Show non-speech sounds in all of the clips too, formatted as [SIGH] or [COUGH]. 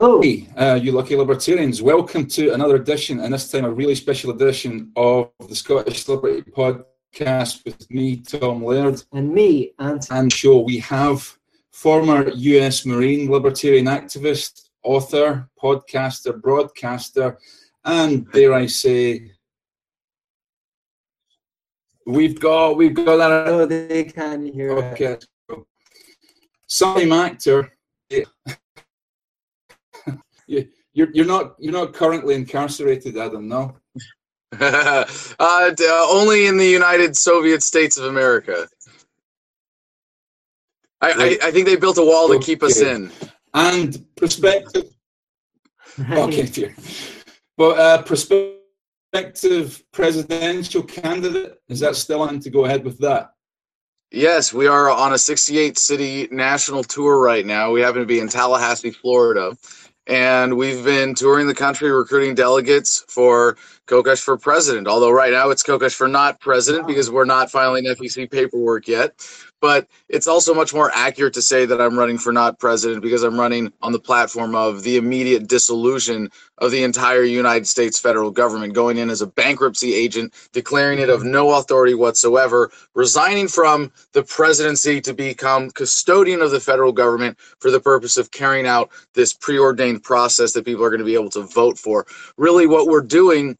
Hey, uh, you lucky libertarians, welcome to another edition, and this time a really special edition of the Scottish Liberty Podcast with me, Tom Laird. And me, Anthony. And show we have former US Marine libertarian activist, author, podcaster, broadcaster, and dare I say, we've got we've got that. Oh, they can hear Okay. Some actor you, you're you're not you're not currently incarcerated, Adam. No. [LAUGHS] uh, uh, only in the United Soviet States of America. I, I, I think they built a wall to keep us in. And prospective. Right. [LAUGHS] Okay, dear. But uh, prospective presidential candidate is that still on to go ahead with that? Yes, we are on a 68 city national tour right now. We happen to be in Tallahassee, Florida. And we've been touring the country recruiting delegates for Kokesh for president. Although right now it's Kokesh for not president because we're not filing FEC paperwork yet. But it's also much more accurate to say that I'm running for not president because I'm running on the platform of the immediate dissolution of the entire United States federal government, going in as a bankruptcy agent, declaring it of no authority whatsoever, resigning from the presidency to become custodian of the federal government for the purpose of carrying out this preordained process that people are going to be able to vote for. Really, what we're doing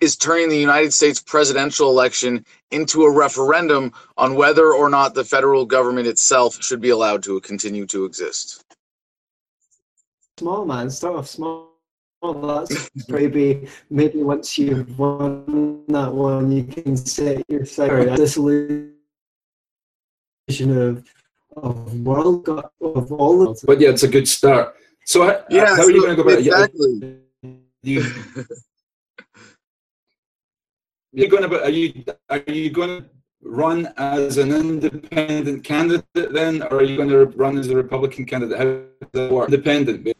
is turning the United States presidential election into a referendum on whether or not the federal government itself should be allowed to continue to exist. Small man, start off small. Well, That's maybe maybe once you've won that one, you can set your sight. Dissolution of of world go- of all of But yeah, it's a good start. So how, Yeah, how are you going to go about it? exactly. [LAUGHS] You, you're going to are you are you going to run as an independent candidate then, or are you going to run as a Republican candidate? How does that work? Independent.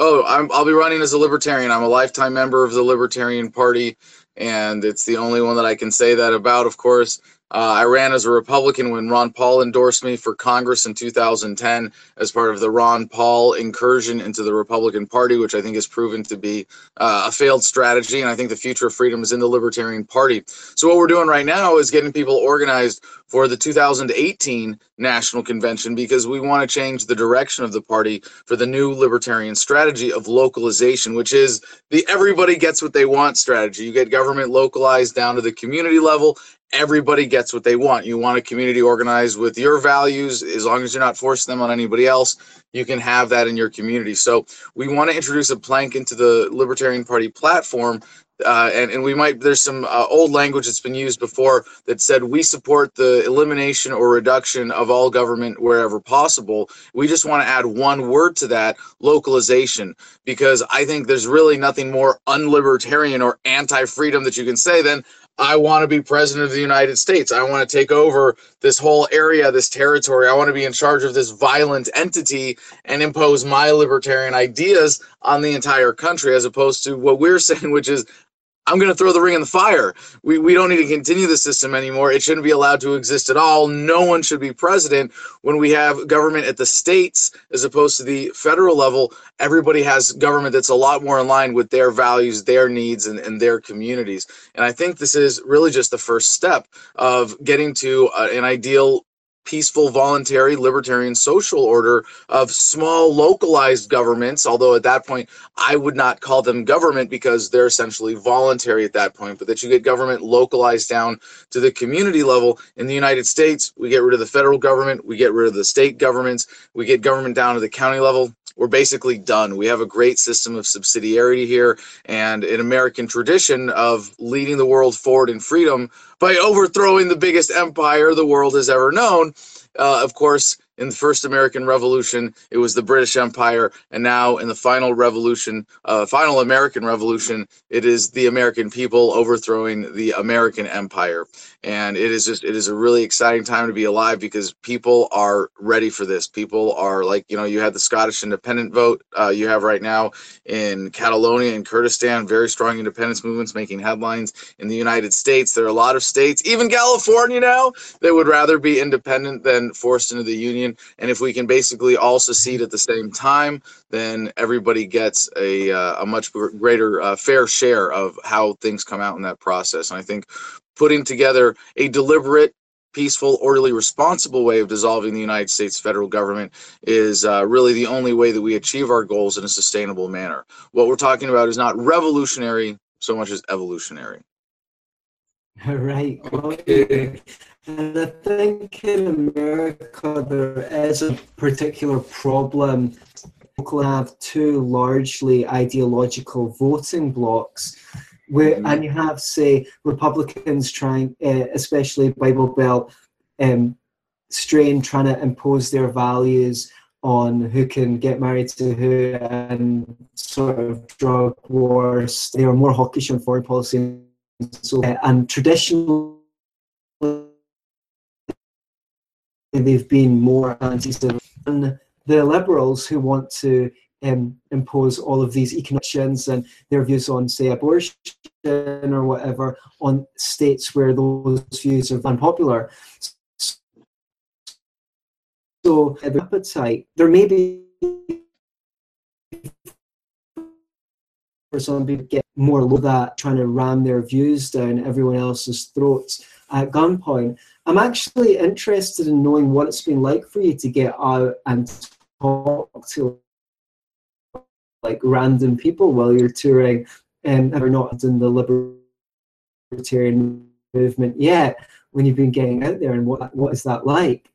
Oh, I'm, I'll be running as a libertarian. I'm a lifetime member of the Libertarian Party, and it's the only one that I can say that about, of course. Uh, I ran as a Republican when Ron Paul endorsed me for Congress in 2010 as part of the Ron Paul incursion into the Republican Party, which I think has proven to be uh, a failed strategy. And I think the future of freedom is in the Libertarian Party. So, what we're doing right now is getting people organized for the 2018 National Convention because we want to change the direction of the party for the new libertarian strategy of localization, which is the everybody gets what they want strategy. You get government localized down to the community level. Everybody gets what they want. You want a community organized with your values, as long as you're not forcing them on anybody else, you can have that in your community. So, we want to introduce a plank into the Libertarian Party platform uh, and, and we might there's some uh, old language that's been used before that said we support the elimination or reduction of all government wherever possible we just want to add one word to that localization because i think there's really nothing more unlibertarian or anti-freedom that you can say than I want to be president of the United States. I want to take over this whole area, this territory. I want to be in charge of this violent entity and impose my libertarian ideas on the entire country, as opposed to what we're [LAUGHS] saying, which is I'm going to throw the ring in the fire. We, we don't need to continue the system anymore. It shouldn't be allowed to exist at all. No one should be president when we have government at the states as opposed to the federal level. Everybody has government that's a lot more in line with their values, their needs, and, and their communities. And I think this is really just the first step of getting to uh, an ideal peaceful, voluntary, libertarian social order of small, localized governments. Although at that point, I would not call them government because they're essentially voluntary at that point, but that you get government localized down to the community level. In the United States, we get rid of the federal government, we get rid of the state governments, we get government down to the county level. We're basically done. We have a great system of subsidiarity here and an American tradition of leading the world forward in freedom by overthrowing the biggest empire the world has ever known. Uh, of course, in the first American Revolution, it was the British Empire, and now in the final revolution, uh, final American Revolution, it is the American people overthrowing the American Empire. And it is just, it is a really exciting time to be alive because people are ready for this. People are like, you know, you had the Scottish independent vote uh, you have right now in Catalonia and Kurdistan, very strong independence movements making headlines. In the United States, there are a lot of states, even California now, that would rather be independent than forced into the Union union. And if we can basically all secede at the same time, then everybody gets a, uh, a much greater uh, fair share of how things come out in that process. And I think putting together a deliberate peaceful, orderly, responsible way of dissolving the United States federal government is uh, really the only way that we achieve our goals in a sustainable manner. What we're talking about is not revolutionary so much as evolutionary. [LAUGHS] Right. Okay. And I think in America there is a particular problem. We have two largely ideological voting blocs where mm-hmm. and you have say Republicans trying, uh, especially Bible Belt, um, strain trying to impose their values on who can get married to who and sort of drug wars. They are more hawkish on foreign policy so and traditionally they've been more anti-civil. The liberals who want to um, impose all of these economics and their views on, say, abortion or whatever on states where those views are unpopular. So, the appetite, there may be for some people get more low that trying to ram their views down everyone else's throats at gunpoint. I'm actually interested in knowing what it's been like for you to get out and talk to like random people while you're touring and um, not in the libertarian movement yet when you've been getting out there and what what is that like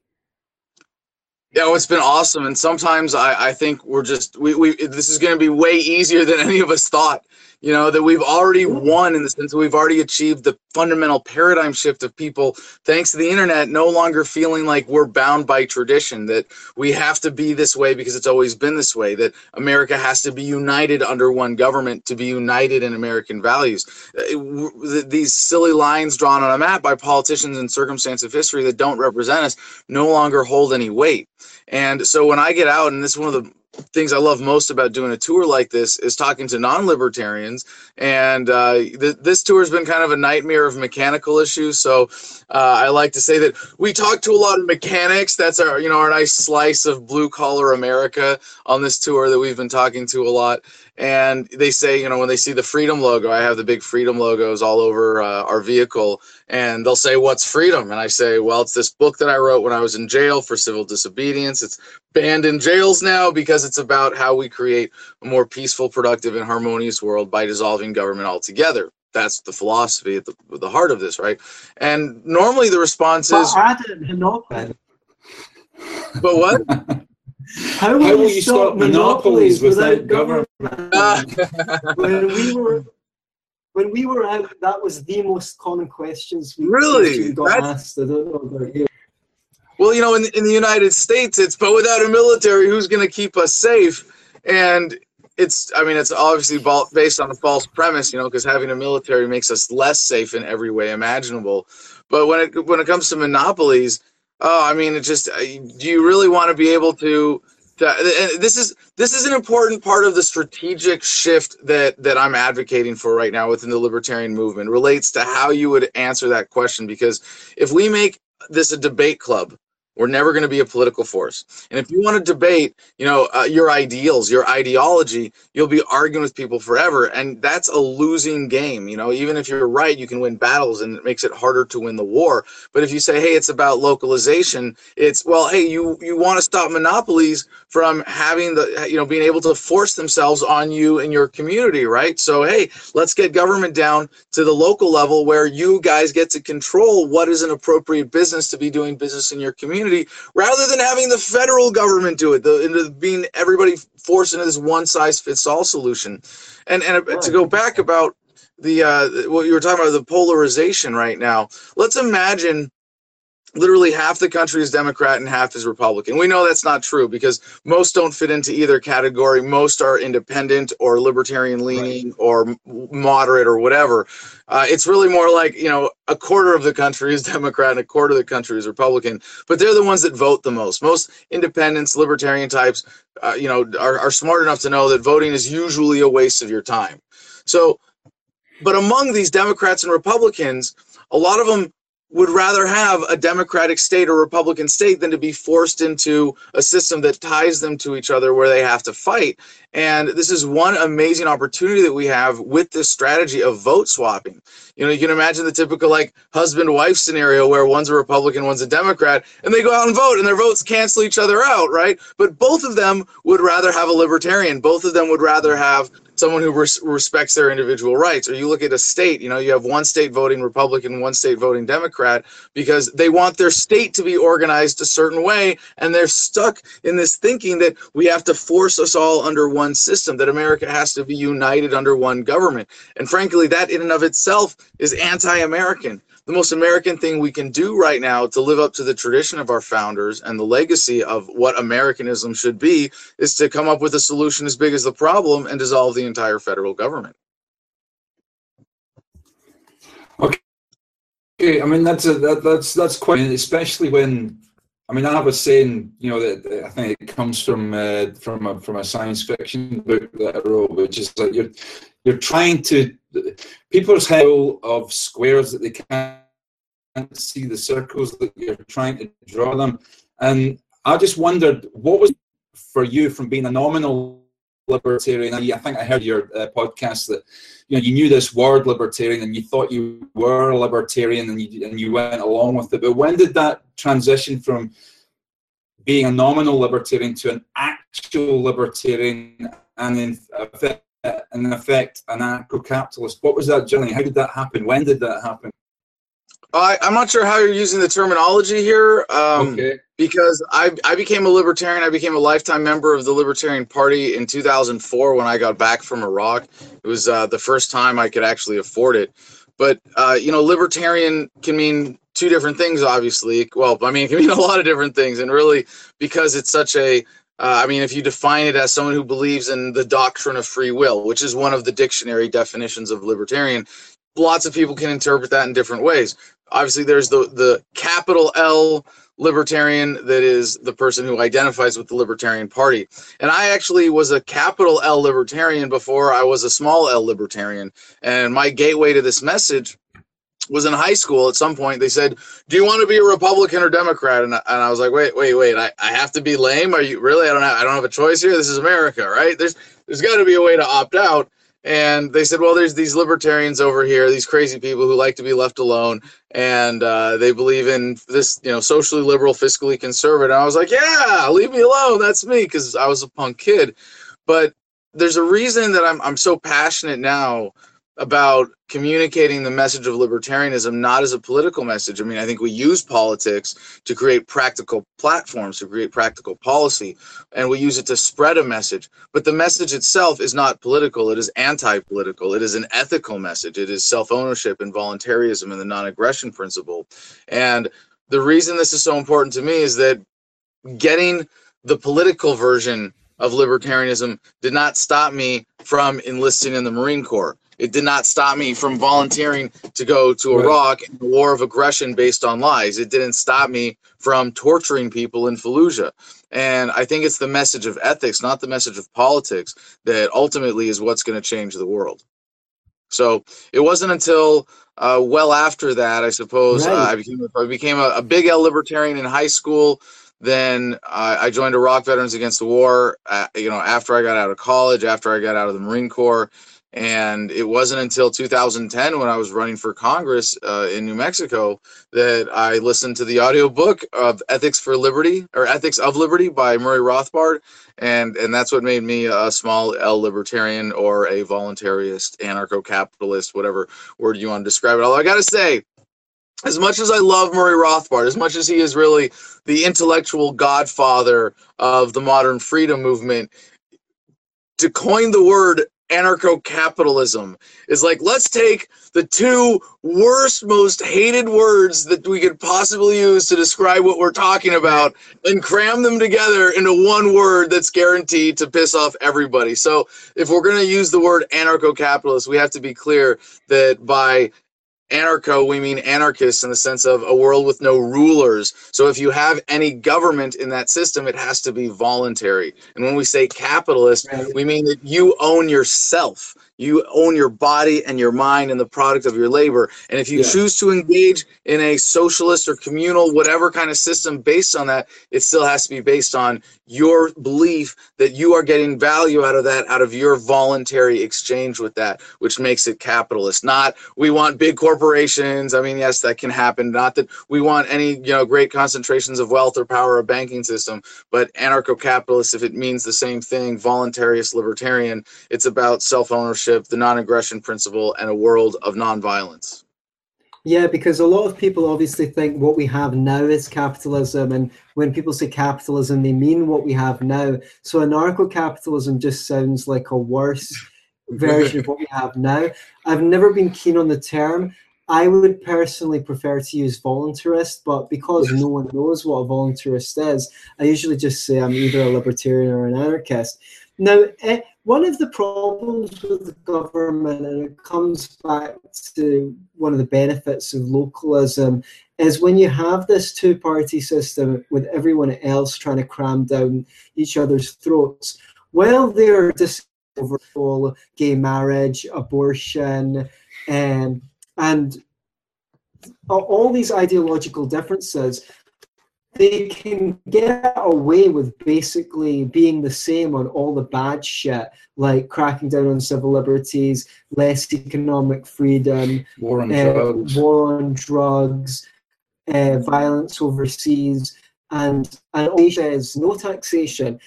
yeah, well, it's been awesome, and sometimes I, I think we're just we, we this is going to be way easier than [LAUGHS] any of us thought you know that we've already won in the sense that we've already achieved the fundamental paradigm shift of people thanks to the internet no longer feeling like we're bound by tradition that we have to be this way because it's always been this way that america has to be united under one government to be united in american values. Uh, these silly lines drawn on a map by politicians in circumstance of history that don't represent us no longer hold any weight. And so when i get out and this is one of the things I love most about doing a tour like this is talking to non-libertarians. And uh, th- this tour has been kind of a nightmare of mechanical issues. So uh, I like to say that we talk to a lot of mechanics. That's our, you know, our nice slice of blue collar America on this tour that we've been talking to a lot and they say you know when they see the freedom logo i have the big freedom logos all over uh, our vehicle. And they'll say what's freedom? And i say well it's this book that i wrote when i was in jail for civil disobedience. It's banned in jails now because it's about how we create a more peaceful productive and harmonious world by dissolving government altogether. That's the philosophy at the, the heart of this right? And normally the response is but what? How [LAUGHS] will, How will you stop, monopolies, monopolies without, without government? When we [LAUGHS] were when we were out, that was the most common questions we really got That's... asked. I don't know about you. Well, you know, in, in the United States, it's but without a military, who's going to keep us safe? And it's, I mean, it's obviously based on a false premise, you know, because having a military makes us less safe in every way imaginable. But when it when it comes to monopolies, Oh, I mean, it just uh, do you really want to be able to this is this is an important part of the strategic shift that that I'm advocating for right now within the libertarian movement. Relates to how you would answer that question because if we make this a debate club we're never going to be a political force. And if you want to debate, you know, uh, your ideals, your ideology, you'll be arguing with people forever. And that's a losing game. You know, even if you're right, you can win battles and it makes it harder to win the war. But if you say, hey, it's about localization, it's, well, hey, you, you want to stop monopolies from having the, you know, being able to force themselves on you in your community, right? So, hey, let's get government down to the local level where you guys get to control what is an appropriate business to be doing business in your community community rather than having the federal government do it, the, into being everybody forced into this one size fits all solution. And and right. to go back about the uh, what you were talking about the polarization right now. Let's imagine literally half the country is Democrat and half is Republican. We know that's not true because most don't fit into either category. Most are independent or libertarian leaning right. or moderate or whatever. Uh, it's really more like, you know, a quarter of the country is [LAUGHS] Democrat and a quarter of the country is Republican, but they're the ones that vote the most. Most independents, libertarian types, uh, you know, are, are smart enough to know that voting is usually a waste of your time. So, but among these Democrats and Republicans, a lot of them would rather have a democratic state or republican state than to be forced into a system that ties them to each other where they have to fight. And this is one amazing opportunity that we have with this strategy of vote swapping. You know you can imagine the typical like husband wife scenario where one's a republican one's a democrat and they go out and vote and their votes cancel each other out right? But both of them would rather have a libertarian. Both of them would rather have someone who res- respects their individual rights. Or you look at a state, you know, you have one state voting Republican, one state voting Democrat because they want their state to be organized a certain way. And they're stuck in this thinking that we have to force us all under one system, that America has to be united under one government. And frankly, that in and of itself is anti American the most American thing we can do right now to live up to the tradition of our founders and the legacy of what Americanism should be is to come up with a solution as big as the problem and dissolve the entire federal government. Okay, okay. I mean that's a, that, that's that's quite especially when I mean I a saying you know that I think it comes from uh, from a from a science fiction book that I wrote, which is that you're you're trying to people's head of squares that they can't see the circles that you're trying to draw them. And I just wondered what was for you from being a nominal libertarian. I think I heard your uh, podcast that you know you knew this word libertarian and you thought you were a libertarian and you and you went along with it. But when did that transition from being a nominal libertarian to an actual libertarian and in effect in effect an anarcho-capitalist. What was that journey? How did that happen? When did that happen? I, I'm not sure how you're using the terminology here. Um, okay. Because I, I became a libertarian. I became a lifetime member of the Libertarian Party in 2004 when I got back from Iraq. It was uh, the first time I could actually afford it. But, uh, you know, libertarian can mean two different things, obviously. Well, I mean, it can mean a lot of different things. And really, because it's such a uh, I mean, if you define it as someone who believes in the doctrine of free will, which is one of the dictionary definitions of libertarian, lots of people can interpret that in different ways. Obviously, there's the the capital L libertarian that is the person who identifies with the Libertarian Party. And I actually was a capital L libertarian before I was a small L libertarian. And my gateway to this message was in high school at some point they said do you want to be a republican or democrat? And I, and I was like wait wait wait I, I have to be lame? Are you really? I don't have i don't have a choice here. This is america right? There's there's got to be a way to opt out. And they said well there's these libertarians over here these crazy people who like to be left alone and uh, they believe in this you know socially liberal fiscally conservative. And i was like yeah leave me alone. That's me. Because i was a punk kid. But there's a reason that i'm, I'm so passionate now about communicating the message of libertarianism not as a political message. I mean, I think we use politics to create practical platforms, to create practical policy, and we use it to spread a message. But the message itself is not political, it is anti political. It is an ethical message. It is self ownership and voluntarism and the non aggression principle. And the reason this is so important to me is that getting the political version of libertarianism did not stop me from enlisting in the Marine Corps it did not stop me from volunteering to go to Iraq in a war of aggression based on lies. It didn't stop me from torturing people in Fallujah. And I think it's the message of ethics, not the message of politics, that ultimately is what's going to change the world. So it wasn't until uh, well after that, I suppose, right. uh, I became, I became a, a, big L libertarian in high school. Then uh, I joined Iraq Veterans Against the War. Uh, you know, after I got out of college, after I got out of the Marine Corps, and it wasn't until 2010 when I was running for Congress uh, in New Mexico that I listened to the audiobook of Ethics for Liberty or Ethics of Liberty by Murray Rothbard. And, and that's what made me a small L libertarian or a voluntarist, anarcho capitalist, whatever word you want to describe it. Although I got to say, as much as I love Murray Rothbard, as much as he is really the intellectual godfather of the modern freedom movement, to coin the word anarcho-capitalism is like let's take the two worst most hated words that we could possibly use to describe what we're talking about and cram them together into one word that's guaranteed to piss off everybody. So if we're going to use the word anarcho-capitalist we have to be clear that by anarcho, we mean anarchists in the sense of a world with no rulers. So if you have any government in that system, it has to be voluntary. And when we say capitalist, we mean that you own yourself. You own your body and your mind and the product of your labor. And if you Yeah. choose to engage in a socialist or communal, whatever kind of system based on that, it still has to be based on your belief that you are getting value out of that, out of your voluntary exchange with that, which makes it capitalist. Not we want big corporations. I mean, yes, that can happen. Not that we want any, you know, great concentrations of wealth or power or banking system, but anarcho-capitalist, if it means the same thing, voluntarist libertarian, it's about self-ownership, the non-aggression principle, and a world of non-violence. Yeah, because a lot of people obviously think what we have now is capitalism, and when people say capitalism, they mean what we have now. So anarcho-capitalism just sounds like a worse [LAUGHS] version of what we have now. I've never been keen on the term. I would personally prefer to use voluntarist, but because no one knows what a voluntarist is, I usually just say I'm either a libertarian or an anarchist. Now, eh, one of the problems with the government, and it comes back to one of the benefits of localism, is when you have this two party system with everyone else trying to cram down each other's throats, while they're dis- gay marriage, abortion, um, and all these ideological differences, they can get away with basically being the same on all the bad shit, like cracking down on civil liberties, less economic freedom, War on uh, drugs. war on drugs, uh, violence overseas, and and says no taxation.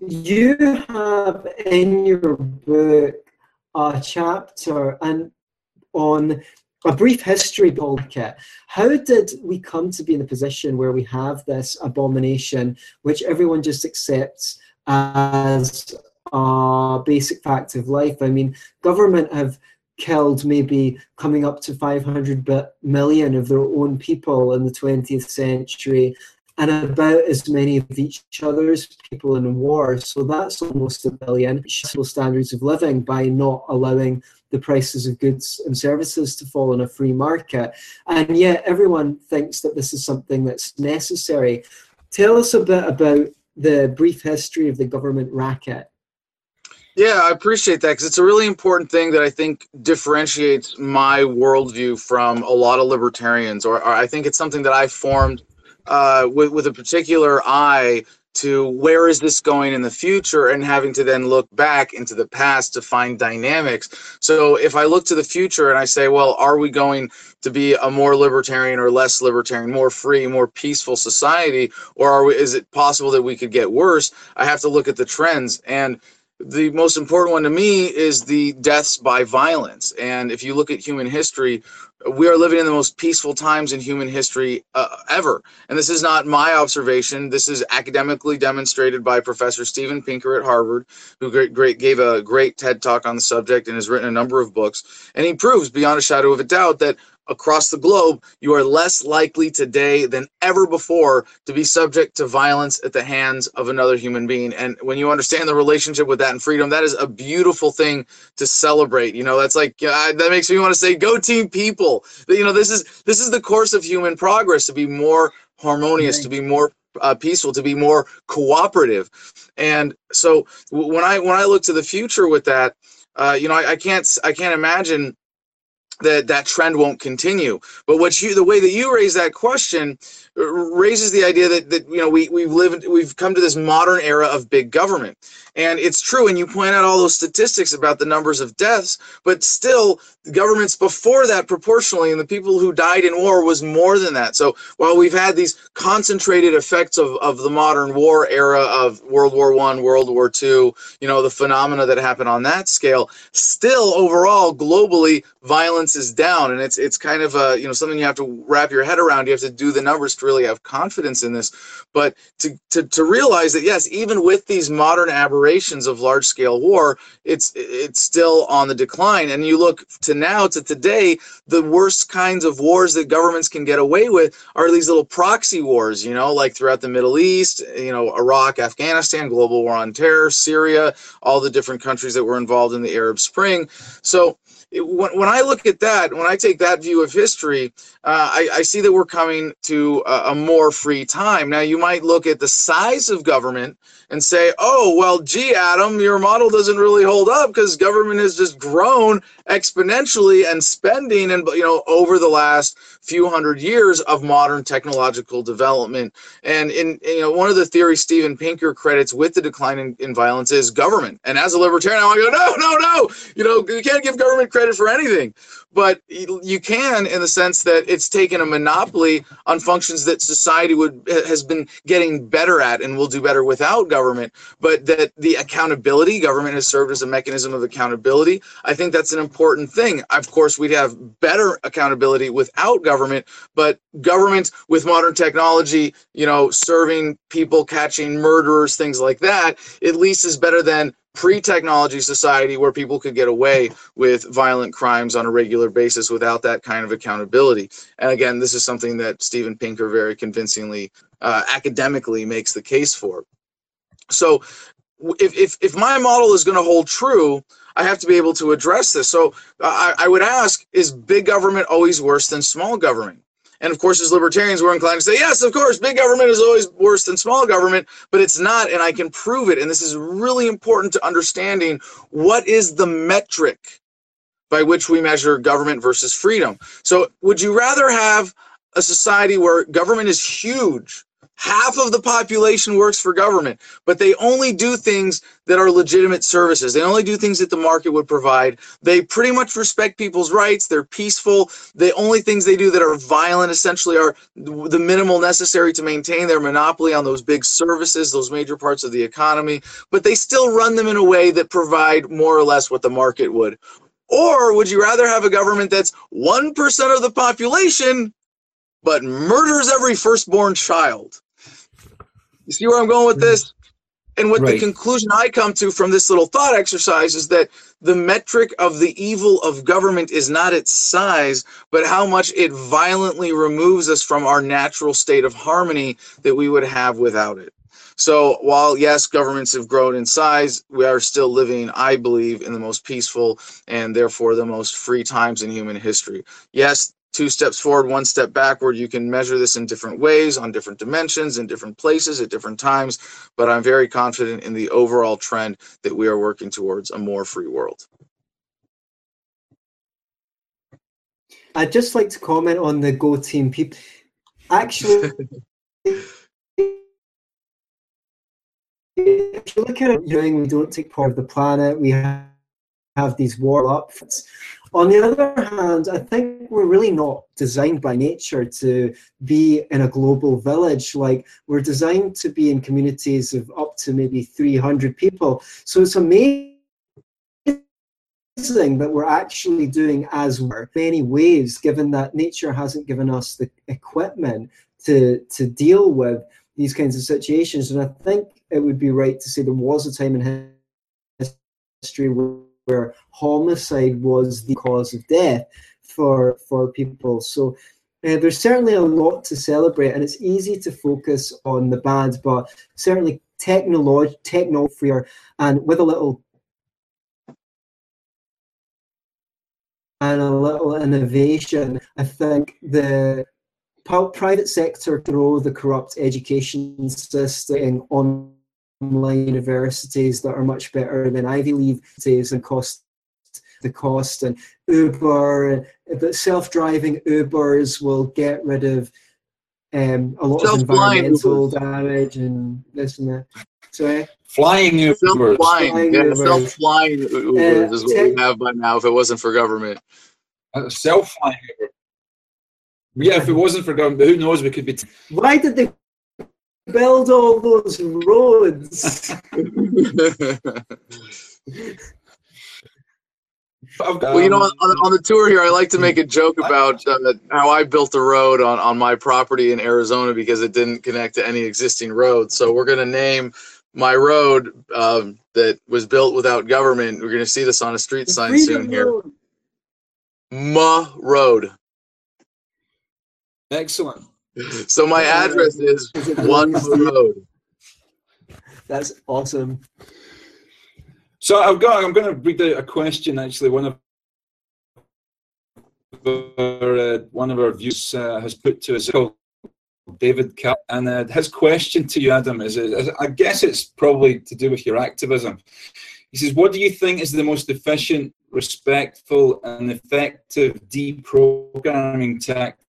You have in your book a chapter and on a brief history bulkhead. How did we come to be in a position where we have this abomination, which everyone just accepts as a basic fact of life? I mean, government have killed maybe coming up to 500 million of their own people in the 20th century and about as many of each other's people in war. So that's almost a billion. Social standards of living by not allowing the prices of goods and services to fall in a free market. And yet everyone thinks that this is something that's necessary. Tell us a bit about the brief history of the government racket. Yeah, I appreciate that because it's a really important thing that I think differentiates my worldview from a lot of libertarians, or, or I think it's something that I formed uh, with with a particular eye to where is this going in the future, and having to then look back into the past to find dynamics. So if I look to the future and I say, well, are we going to be a more libertarian or less libertarian, more free, more peaceful society, or are we, is it possible that we could get worse? I have to look at the trends and the most important one to me is the deaths by violence. And if you look at human history, we are living in the most peaceful times in human history uh, ever. And this is not my observation. This is academically demonstrated by Professor Steven Pinker at Harvard, who great, great, gave a great TED talk on the subject and has written a number of books. And he proves beyond a shadow of a doubt that across the globe, you are less likely today than ever before to be subject to violence at the hands of another human being. And when you understand the relationship with that and freedom, that is a beautiful thing to celebrate. You know, that's like uh, that makes me want to say, "Go team people!" You know, this is this is the course of human progress to be more harmonious, to be more uh, peaceful, to be more cooperative. And so when I when I look to the future with that, uh, you know, I, I can't I can't imagine that that trend won't continue. But what you the way that you raise that question raises the idea that that you know we we've lived we've come to this modern era of big government. And it's true and you point out all those statistics about the numbers of deaths, but still governments before that proportionally and the people who died in war was more than that. So while we've had these concentrated effects of, of the modern war era of World War One, World War Two, you know, the phenomena that happened on that scale, still overall globally violence is down and it's it's kind of a you know something you have to wrap your head around you have to do the numbers really have confidence in this but to to, to realize that yes even with these modern aberrations of large scale war it's it's still on the decline. And you look to now to today the worst kinds of wars that governments can get away with are these little proxy wars you know like throughout the middle east you know iraq afghanistan global war on terror syria all the different countries that were involved in the arab spring. So when, when I look at at that, when I take that view of history, uh, I, I, see that we're coming to a, a, more free time. Now, you might look at the size of government and say, oh, well, gee, Adam, your model doesn't really hold up because government has just grown exponentially and spending and you know over the last few hundred years of modern technological development. And in you know one of the theories steven pinker credits with the decline in, in violence is government. And as a libertarian i want to go no no no! You know you can't give government credit for anything. But you can in the sense that it's taken a monopoly on functions that society would has been getting better at and will do better without government but that the accountability government has served as a mechanism of accountability. I think that's an important thing. Of course we'd have better accountability without government but government with modern technology you know serving people catching murderers things like that at least is better than pre-technology society where people could get away with violent crimes on a regular basis without that kind of accountability. And again, this is something that Steven Pinker very convincingly uh, academically makes the case for. So if, if, if my model is going to hold true, I have to be able to address this. So I, I would ask, is big government always worse than small government? And of course, as libertarians, we're inclined to say, yes, of course, big government is always worse than small government, but it's not, and I can prove it. And this is really important to understanding what is the metric by which we measure government versus freedom. So, would you rather have a society where government is huge Half of the population works for government, but they only do things that are legitimate services. They only do things that the market would provide. They pretty much respect people's rights. They're peaceful. The only things they do that are violent essentially are the minimal necessary to maintain their monopoly on those big services, those major parts of the economy, but they still run them in a way that provide more or less what the market would. Or would you rather have a government that's 1% of the population but murders every firstborn child? You see where I'm going with this? Mm. And what right. the conclusion I come to from this little thought exercise is that the metric of the evil of government is not its size, but how much it violently removes us from our natural state of harmony that we would have without it. So, while yes, governments have grown in size, we are still living, I believe, in the most peaceful and therefore the most free times in human history. Yes, two steps forward, one step backward. You can measure this in different ways, on different dimensions, in different places, at different times. But I'm very confident in the overall trend that we are working towards a more free world. I'd just like to comment on the Go Team people. Actually, [LAUGHS] if you look at it, doing, we don't take part of the planet. We have, have these war outfits. On the other hand, I think we're really not designed by nature to be in a global village. Like we're designed to be in communities of up to maybe 300 people. So it's amazing that we're actually doing as well many ways, given that nature hasn't given us the equipment to, to deal with these kinds of situations. And I think it would be right to say there was a time in history where where homicide was the cause of death for for people. So uh, there's certainly a lot to celebrate, and it's easy to focus on the bad, but certainly technology, technology, and with a little and a little innovation, I think the private sector grow the corrupt education system on online universities that are much better than Ivy League universities and cost the cost and Uber, but self-driving Ubers will get rid of um, a lot of environmental damage and this and that. Sorry. Flying Ubers. Self-flying, yeah, self-flying Ubers uh, is what we have by now. If it wasn't for government, uh, self-flying Uber. Yeah, if it wasn't for government, who knows? We could be. T- Why did they build all those roads. well, you know, on, on, the tour here, I like to make a joke about uh, how I built a road on, on my property in Arizona because it didn't connect to any existing roads. So we're going to name my road um, that was built without government. We're going to see this on a street the sign soon road. here. Ma Road. Excellent. So my address is One Road. That's awesome. So I've got. I'm going to read out a question. Actually, one of our uh, one of our views uh, has put to us called David Cal, and uh, his question to you, Adam, is, is I guess it's probably to do with your activism. He says, "What do you think is the most efficient, respectful, and effective deprogramming tactic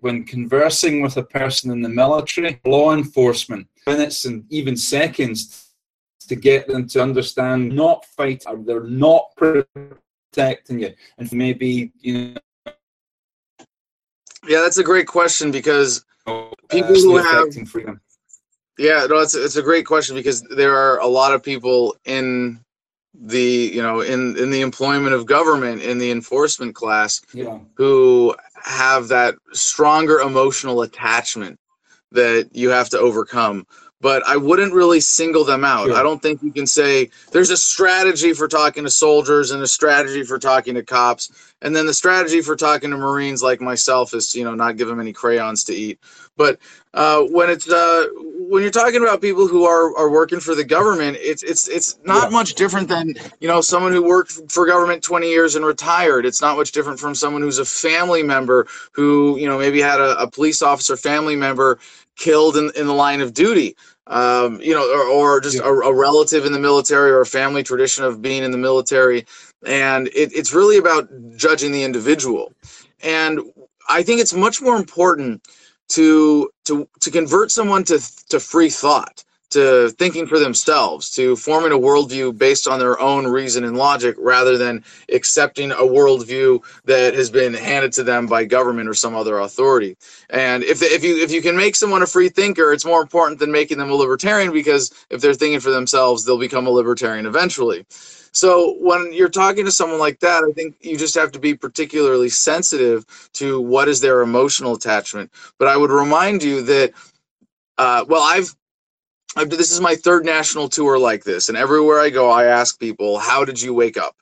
when conversing with a person in the military, law enforcement, minutes and even seconds?" To get them to understand, not fight, they're not protecting you, and maybe you know Yeah, that's a great question because uh, People who have- freedom. yeah, no, it's it's a great question because there are a lot of people in the you know in in the employment of government in the enforcement class Yeah, who have that stronger emotional attachment that you have to overcome. But I wouldn't really single them out. Sure. I don't think you can say there's a strategy for talking to soldiers and a strategy for talking to cops, and then the strategy for talking to Marines like myself is you know not give them any crayons to eat. But uh, when it's uh, when you're talking about people who are, are working for the government, it's it's it's not Yeah. much different than you know someone who worked for government 20 years and retired. It's not much different from someone who's a family member who you know maybe had a, a police officer family member killed in, in the line of duty. Um, you know, or, or just Yeah. a, a relative in the military or a family tradition of being in the military. And it, it's really about judging the individual. And I think it's much more important to to to convert someone to to free thought to thinking for themselves to forming a worldview based on their own reason and logic rather than accepting a worldview that has been handed to them by government or some other authority. And if, if you if you can make someone a free thinker it's more important than making them a libertarian because if they're thinking for themselves they'll become a libertarian eventually so when you're talking to someone like that i think you just have to be particularly sensitive to what is their emotional attachment but I would remind you that, uh, well, I've, I've, this is my third national tour like this, and everywhere I go, I ask people, "How did you wake up?"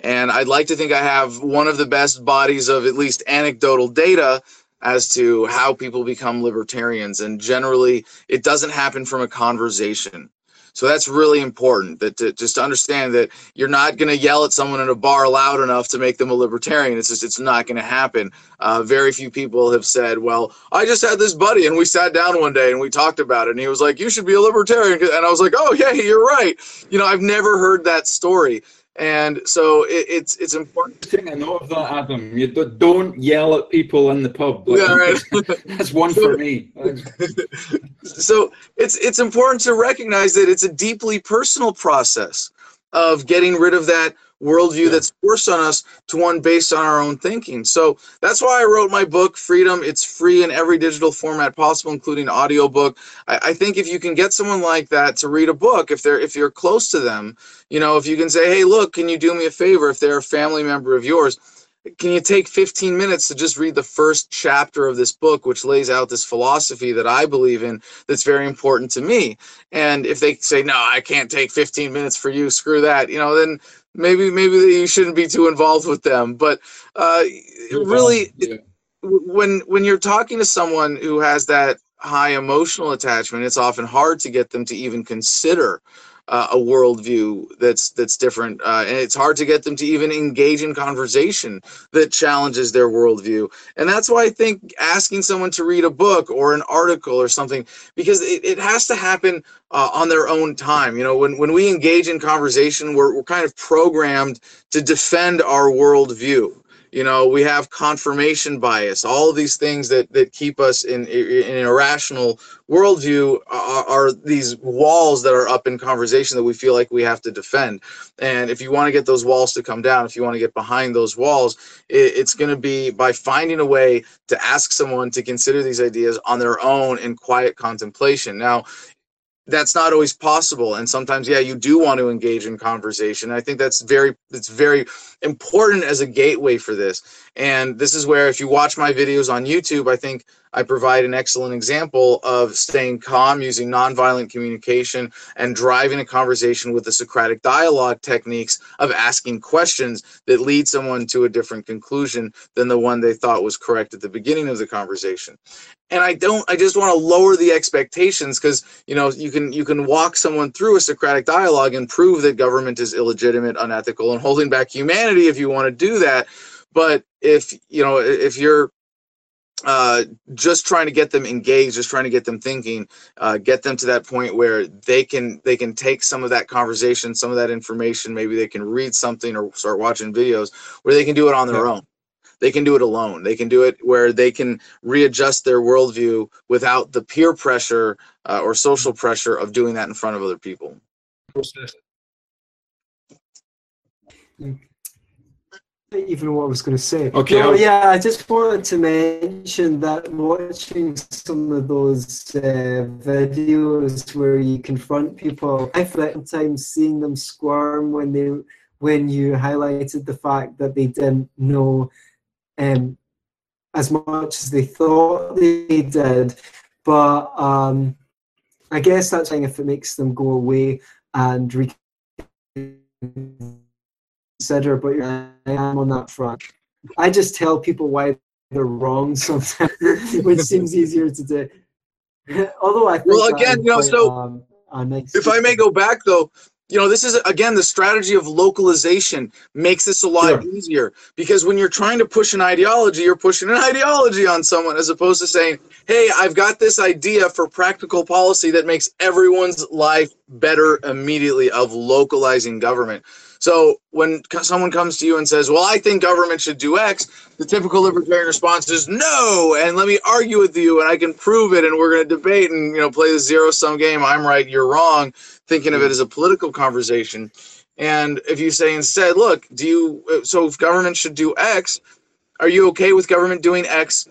And I'd like to think I have one of the best bodies of at least anecdotal data as to how people become libertarians, and generally, it doesn't happen from a conversation. So that's really important that to, just to understand that you're not going to yell at someone in a bar loud enough to make them a libertarian. It's just it's not going to happen. Uh, very few people have said, "Well, I just had this buddy and we sat down one day and we talked about it, and he was like, "You should be a libertarian," and I was like, "Oh yeah, you're right." You know, I've never heard that story, and so it, it's it's important. Taking a note of that, Adam. You do, don't yell at people in the pub. Yeah, right. [LAUGHS] That's one for me. [LAUGHS] so it's it's important to recognize that it's a deeply personal process of getting rid of that worldview Yeah. that's forced on us to one based on our own thinking. So that's why I wrote my book, Freedom. It's free in every digital format possible, including audiobook. I, I think if you can get someone like that to read a book, if they're if you're close to them, you know, if you can say, hey, look, can you do me a favor? If they're a family member of yours, can you take 15 minutes to just read the first chapter of this book, which lays out this philosophy that I believe in that's very important to me? And if they say, no, I can't take 15 minutes for you, screw that, you know, then maybe maybe you shouldn't be too involved with them. But uh, really, Yeah. when when you're talking to someone who has that high emotional attachment, it's often hard to get them to even consider uh, a worldview that's that's different, uh, and it's hard to get them to even engage in conversation that challenges their worldview. And that's why I think asking someone to read a book or an article or something, because it, it has to happen uh, on their own time. You know, when when we engage in conversation, we're we're kind of programmed to defend our worldview you know we have confirmation bias. All these things that that keep us in, in an irrational worldview are, are these walls that are up in conversation that we feel like we have to defend. And if you want to get those walls to come down if you want to get behind those walls it, it's going to be by finding a way to ask someone to consider these ideas on their own in quiet contemplation. Now that's not always possible. And sometimes yeah you do want to engage in conversation. I think that's very it's very important as a gateway for this. And this is where if you watch my videos on youtube i think i provide an excellent example of staying calm using nonviolent communication and driving a conversation with the socratic dialogue techniques of asking questions that lead someone to a different conclusion than the one they thought was correct at the beginning of the conversation. And i don't i just want to lower the expectations because you know you can you can walk someone through a socratic dialogue and prove that government is illegitimate unethical and holding back humanity if you want to do that. But if you know if you're uh, just trying to get them engaged, just trying to get them thinking, uh, get them to that point where they can they can take some of that conversation, some of that information. Maybe they can read something or start watching videos where they can do it on their yeah. own. They can do it alone. They can do it where they can readjust their worldview without the peer pressure uh, or social pressure of doing that in front of other people. Even what I was going to say. Okay. No, yeah, I just wanted to mention that watching some of those uh, videos where you confront people, I sometimes seeing them squirm when they when you highlighted the fact that they didn't know um, as much as they thought they did. But um, I guess that's thing if it makes them go away and reconsider. But I am on that front. I just tell people why they're wrong [LAUGHS] sometimes, which seems easier to do. [LAUGHS] Although I think well, again, you know, so um, if I may go back though, you know, this is again the strategy of localization makes this a lot sure. easier because when you're trying to push an ideology, you're pushing an [LAUGHS] ideology on someone as opposed to saying, "Hey, I've got this idea for practical policy that makes everyone's life better immediately of localizing government." So when someone comes to you and says, "Well, I think government should do X," the typical libertarian response is "No," and let me argue with you, and I can prove it, and we're going to debate and you know play the zero sum game. I'm right, you're wrong, thinking of it as a political conversation. And if you say instead, "Look, do you so if government should do X, are you okay with government doing X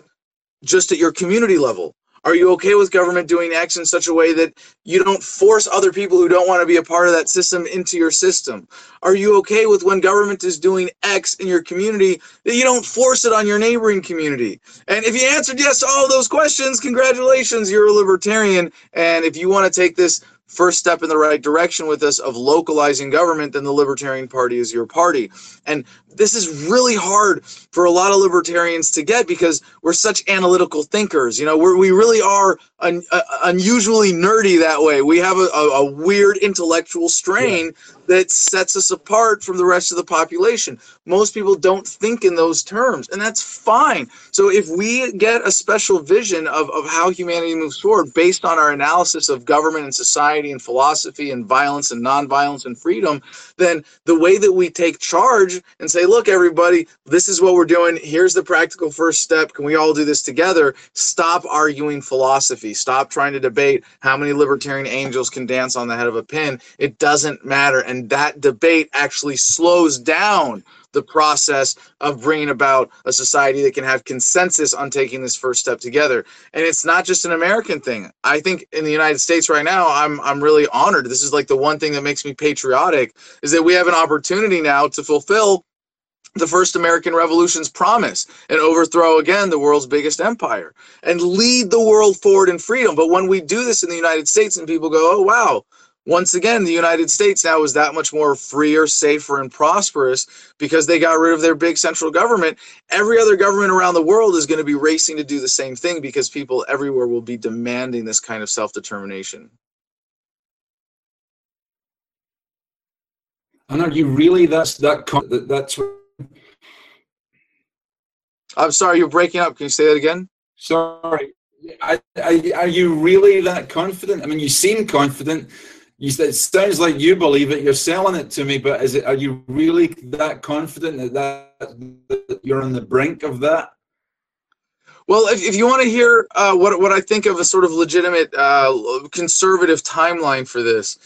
just at your community level?" Are you okay with government doing X in such a way that you don't force other people who don't want to be a part of that system into your system? Are you okay with when government is doing X in your community that you don't force it on your neighboring community? And if you answered yes to all those questions, congratulations, you're a libertarian. And if you want to take this first step in the right direction with us of localizing government, then the Libertarian Party is your party. And this is really hard for a lot of libertarians to get because we're such analytical thinkers. You know, we're, we really are un, uh, unusually nerdy that way. We have a, a, a weird intellectual strain yeah. that sets us apart from the rest of the population. Most people don't think in those terms, and that's fine. So if we get a special vision of, of how humanity moves forward based on our analysis of government and society and philosophy and violence and nonviolence and freedom, then the way that we take charge and say, look, everybody, this is what we're doing. Here's the practical first step. Can we all do this together? Stop arguing philosophy. Stop trying to debate how many libertarian angels can dance on the head of a pin. It doesn't matter. And that debate actually slows down the process of bringing about a society that can have consensus on taking this first step together. And it's not just an American thing. I think in the United States right now, I'm I'm really honored. This is like the one thing that makes me patriotic is that we have an opportunity now to fulfill the first American Revolution's promise and overthrow again the world's biggest empire and lead the world forward in freedom. But when we do this in the United States and people go, oh, wow, once again, the United States now is that much more freer, safer, and prosperous because they got rid of their big central government. Every other government around the world is going to be racing to do the same thing because people everywhere will be demanding this kind of self determination. And are you really that's that that's I'm sorry, you're breaking up. Can you say that again? Sorry. I, I, are you really that confident? I mean, you seem confident. You, it sounds like you believe it. You're selling it to me, but is it? Are you really that confident that, that, that you're on the brink of that? Well, if, if you want to hear uh, what what I think of a sort of legitimate uh, conservative timeline for this,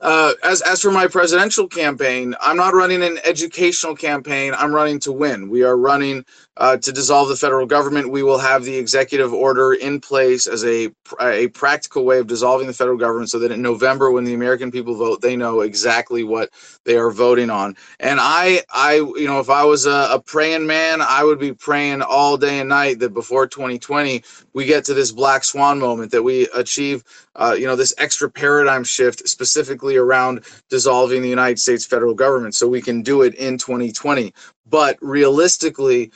uh, as as for my presidential campaign, I'm not running an educational campaign. I'm running to win. We are running uh, to dissolve the federal government. We will have the executive order in place as a a practical way of dissolving the federal government, so that in November, when the American people vote, they know exactly what they are voting on. And I, I, you know, if I was a, a praying man, I would be praying all day and night that before 2020 we get to this black swan moment, that we achieve, uh, you know, this extra paradigm shift specifically around dissolving the United States federal government, so we can do it in 2020. But realistically,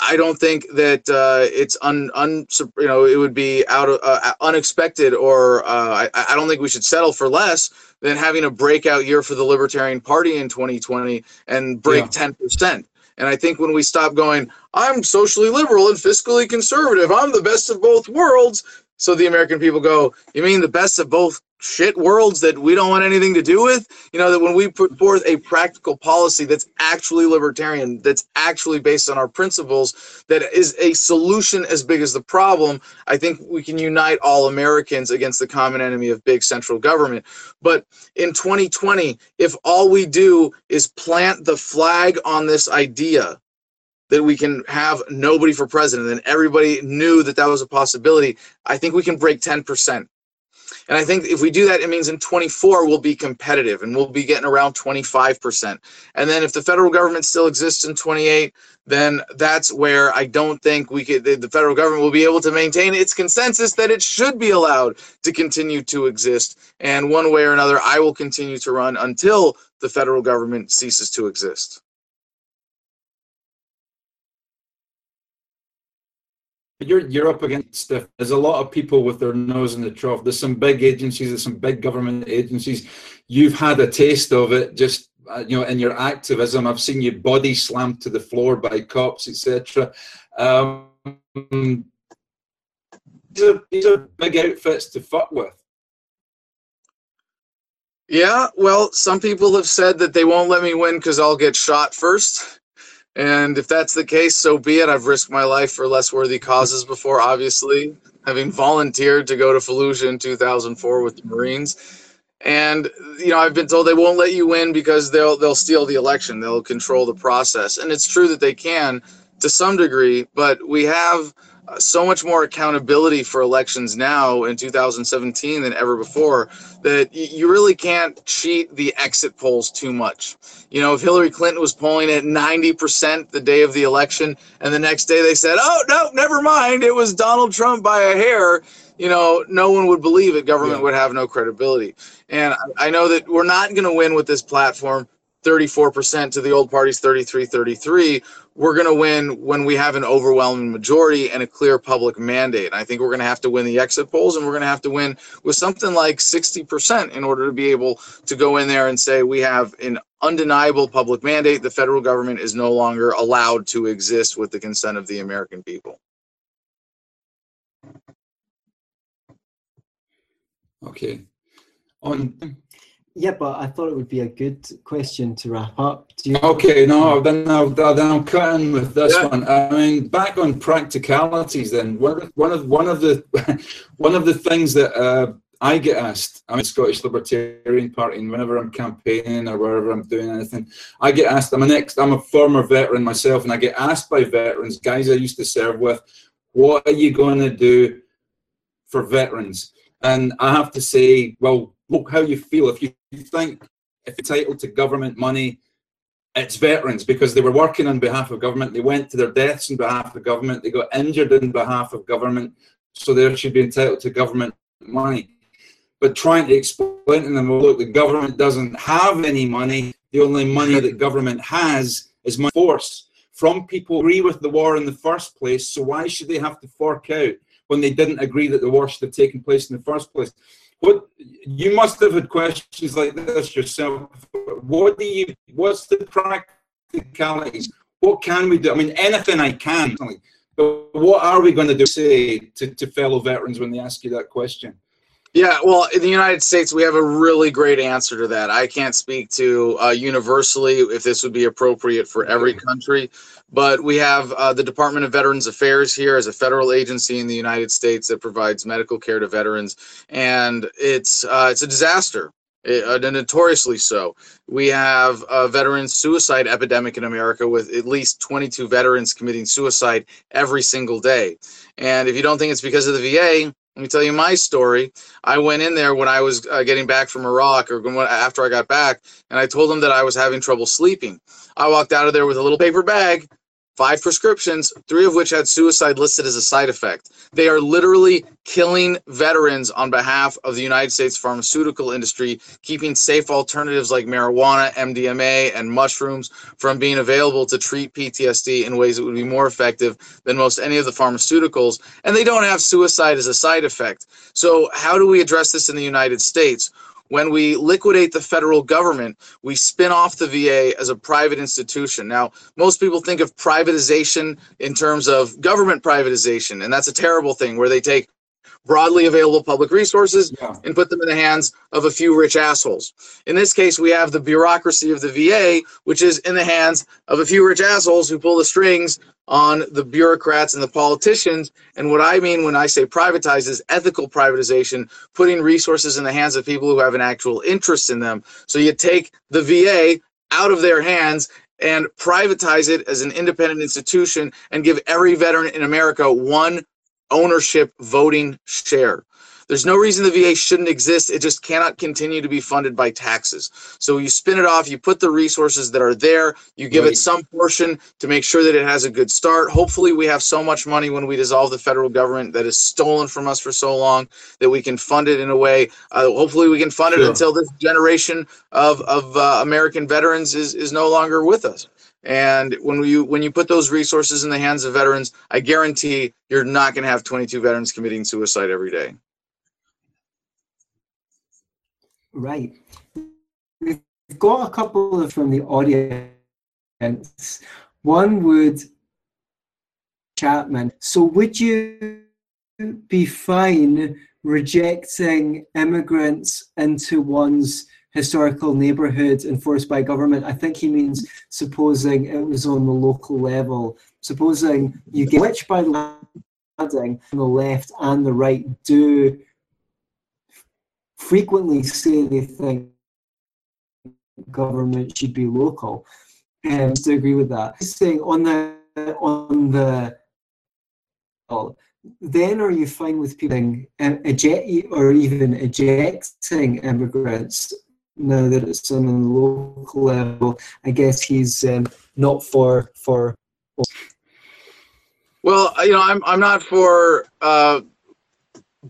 I don't think that uh, it's un, un you know it would be out of uh, unexpected or uh, I, I don't think we should settle for less than having a breakout year for the Libertarian Party in 2020 and break yeah. 10%. And I think when we stop going, I'm socially liberal and fiscally conservative, I'm the best of both worlds. So the American people go, You mean the best of both shit worlds that we don't want anything to do with? You know, that when we put forth a practical policy that's actually libertarian, that's actually based on our principles, that is a solution as big as the problem, I think we can unite all Americans against the common enemy of big central government. But in 2020, if all we do is plant the flag on this idea, that we can have nobody for president and everybody knew that that was a possibility, I think we can break 10%. And I think if we do that, it means in 24 we'll be competitive and we'll be getting around 25%. And then if the federal government still exists in 28, then that's where I don't think we could, the federal government will be able to maintain its consensus that it should be allowed to continue to exist. And one way or another, I will continue to run until the federal government ceases to exist. You're you're up against there's a lot of people with their nose in the trough. There's some big agencies, there's some big government agencies. You've had a taste of it just uh, you know in your activism. I've seen you body slammed to the floor by cops, etc. Um, these are these are big outfits to fuck with. Yeah, well, some people have said that they won't let me win because I'll get shot first. And if that's the case, so be it. I've risked my life for less worthy causes before, obviously, having volunteered to go to Fallujah in 2004 with the Marines. And you know, I've been told they won't let you win because they'll they'll steal the election. They'll control the process. And it's true that they can to some degree, but we have so much more accountability for elections now in 2017 than ever before that you really can't cheat the exit polls too much. You know, if Hillary Clinton was polling at 90% the day of the election and the next day they said, oh, no, never mind, it was Donald Trump by a hair, you know, no one would believe it. Government yeah. would have no credibility. And I know that we're not going to win with this platform 34% to the old party's 33 33 we're going to win when we have an overwhelming majority and a clear public mandate. I think we're going to have to win the exit polls and we're going to have to win with something like 60% in order to be able to go in there and say we have an undeniable public mandate. The federal government is no longer allowed to exist with the consent of the American people. Okay. On yeah, but I thought it would be a good question to wrap up. You- okay, no, then I'll, then I'll cut in with this yeah. one. I mean, back on practicalities. Then one of the, one of one of the [LAUGHS] one of the things that uh, I get asked. I'm a Scottish Libertarian Party, and whenever I'm campaigning or wherever I'm doing anything, I get asked. I'm a next. I'm a former veteran myself, and I get asked by veterans, guys I used to serve with, what are you going to do for veterans? And I have to say, well, look how you feel. If you think if entitled to government money, it's veterans because they were working on behalf of government. They went to their deaths on behalf of government. They got injured on behalf of government. So they should be entitled to government money. But trying to explain to them, well, look, the government doesn't have any money. The only money that government has is money force from people who agree with the war in the first place. So why should they have to fork out when they didn't agree that the war should have taken place in the first place? What you must have had questions like this yourself. What do you? What's the practicalities? What can we do? I mean, anything I can. But what are we going to do? Say to, to fellow veterans when they ask you that question. Yeah, well, in the United States, we have a really great answer to that. I can't speak to uh, universally if this would be appropriate for every country, but we have uh, the Department of Veterans Affairs here as a federal agency in the United States that provides medical care to veterans, and it's uh, it's a disaster. It, uh, notoriously so. We have a veteran suicide epidemic in America with at least 22 veterans committing suicide every single day. And if you don't think it's because of the VA, let me tell you my story. I went in there when I was uh, getting back from Iraq or after I got back, and I told them that I was having trouble sleeping. I walked out of there with a little paper bag five prescriptions, three of which had suicide listed as a side effect. They are literally killing veterans on behalf of the United States pharmaceutical industry, keeping safe alternatives like marijuana, MDMA, and mushrooms from being available to treat PTSD in ways that would be more effective than most any of the pharmaceuticals. And they don't have suicide as a side effect. So, how do we address this in the United States? When we liquidate the federal government, we spin off the VA as a private institution. Now, most people think of privatization in terms of government privatization, and that's a terrible thing where they take broadly available public resources yeah. and put them in the hands of a few rich assholes. In this case, we have the bureaucracy of the VA, which is in the hands of a few rich assholes who pull the strings on the bureaucrats and the politicians. And what I mean when I say privatize is ethical privatization, putting resources in the hands of people who have an actual interest in them. So you take the VA out of their hands and privatize it as an independent institution and give every veteran in America one ownership voting share. There's no reason the VA shouldn't exist. It just cannot continue to be funded by taxes. So you spin it off, you put the resources that are there, you give right. it some portion to make sure that it has a good start. Hopefully, we have so much money when we dissolve the federal government that is stolen from us for so long that we can fund it in a way. Uh, hopefully, we can fund sure. it until this generation of, of uh, American veterans is, is no longer with us. And when you when you put those resources in the hands of veterans, I guarantee you're not going to have 22 veterans committing suicide every day. Right. We've got a couple of from the audience. One would Chapman. So would you be fine rejecting immigrants into one's historical neighbourhood enforced by government. I think he means supposing it was on the local level. Supposing you get, which by on the left and the right do frequently say they think government should be local. Um, to agree with that. Saying on the on the then are you fine with people eject or even ejecting immigrants now that it's on a local level, I guess he's um, not for for. Well, you know, I'm I'm not for uh,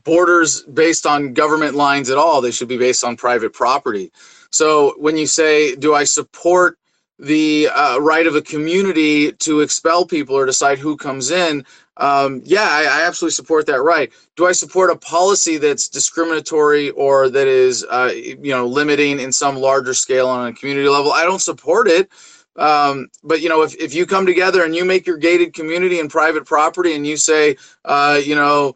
borders based on government lines at all. They should be based on private property. So when you say, do I support the uh, right of a community to expel people or decide who comes in? Um, yeah, I, I, absolutely support that right. Do I support a policy that's discriminatory or that is, uh, you know, limiting in some larger scale on a community level? I don't support it. Um, but you know, if, if you come together and you make your gated community and private property, and you say, uh, you know,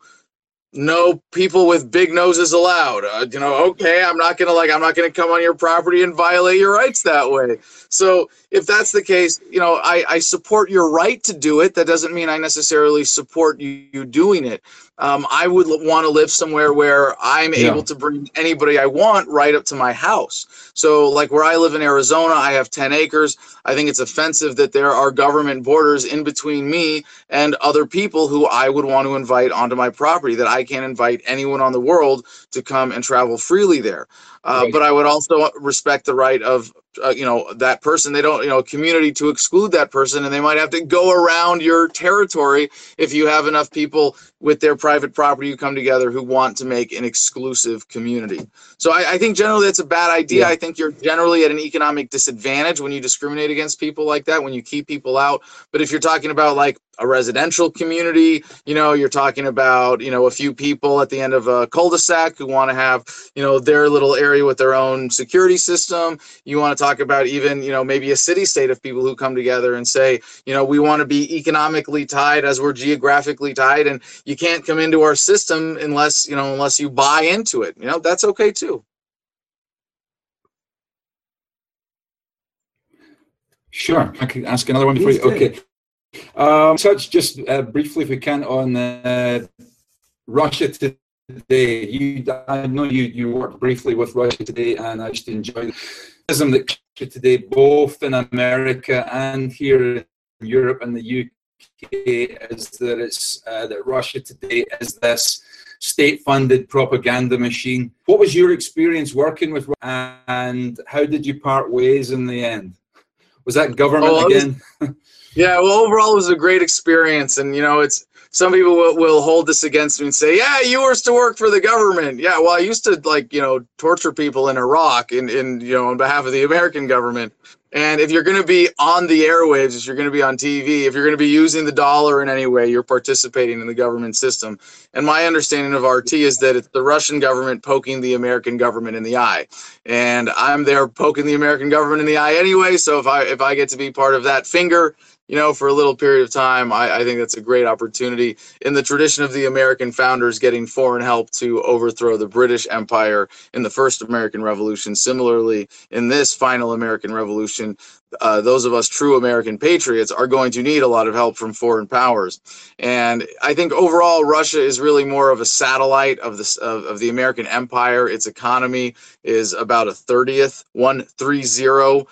no people with big noses allowed. Uh, you know, okay, I'm not gonna like, I'm not gonna come on your property and violate your rights that way. So if that's the case, you know, I, I support your right to do it. That doesn't mean I necessarily support you, you doing it. Um, I would want to live somewhere where I'm yeah. able to bring anybody I want right up to my house. So, like where I live in Arizona, I have 10 acres. I think it's offensive that there are government borders in between me and other people who I would want to invite onto my property, that I can't invite anyone on the world to come and travel freely there. Uh, right. But I would also respect the right of uh, you know that person. They don't you know community to exclude that person, and they might have to go around your territory if you have enough people with their private property who come together who want to make an exclusive community. So I, I think generally that's a bad idea. Yeah. I think you're generally at an economic disadvantage when you discriminate against people like that, when you keep people out. But if you're talking about like a residential community, you know, you're talking about, you know, a few people at the end of a cul-de-sac who want to have, you know, their little area with their own security system. You want to talk about even, you know, maybe a city state of people who come together and say, you know, we want to be economically tied as we're geographically tied and you can't come into our system unless, you know, unless you buy into it. You know, that's okay too. Sure. I can ask another one before you. Okay. Um, touch just uh, briefly, if we can, on uh, Russia today. You, I know you, you worked briefly with Russia today, and I just enjoyed the that today, both in America and here in Europe and the UK, is that it's uh, that Russia today is this state-funded propaganda machine. What was your experience working with, and how did you part ways in the end? Was that government oh, again? Yeah, well, overall, it was a great experience, and you know, it's some people will, will hold this against me and say, "Yeah, you were to work for the government." Yeah, well, I used to like you know torture people in Iraq in in you know on behalf of the American government. And if you're going to be on the airwaves, if you're going to be on TV, if you're going to be using the dollar in any way, you're participating in the government system. And my understanding of RT is that it's the Russian government poking the American government in the eye. And I'm there poking the American government in the eye anyway. So if I if I get to be part of that finger, you know, for a little period of time, I, I, think that's a great opportunity in the tradition of the American founders getting foreign help to overthrow the British Empire in the first American Revolution. Similarly, in this final American Revolution, uh, those of us true American patriots are going to need a lot of help from foreign powers. And I think overall, Russia is really more of a satellite of the, of, of the American empire. Its economy is about a 30th, 130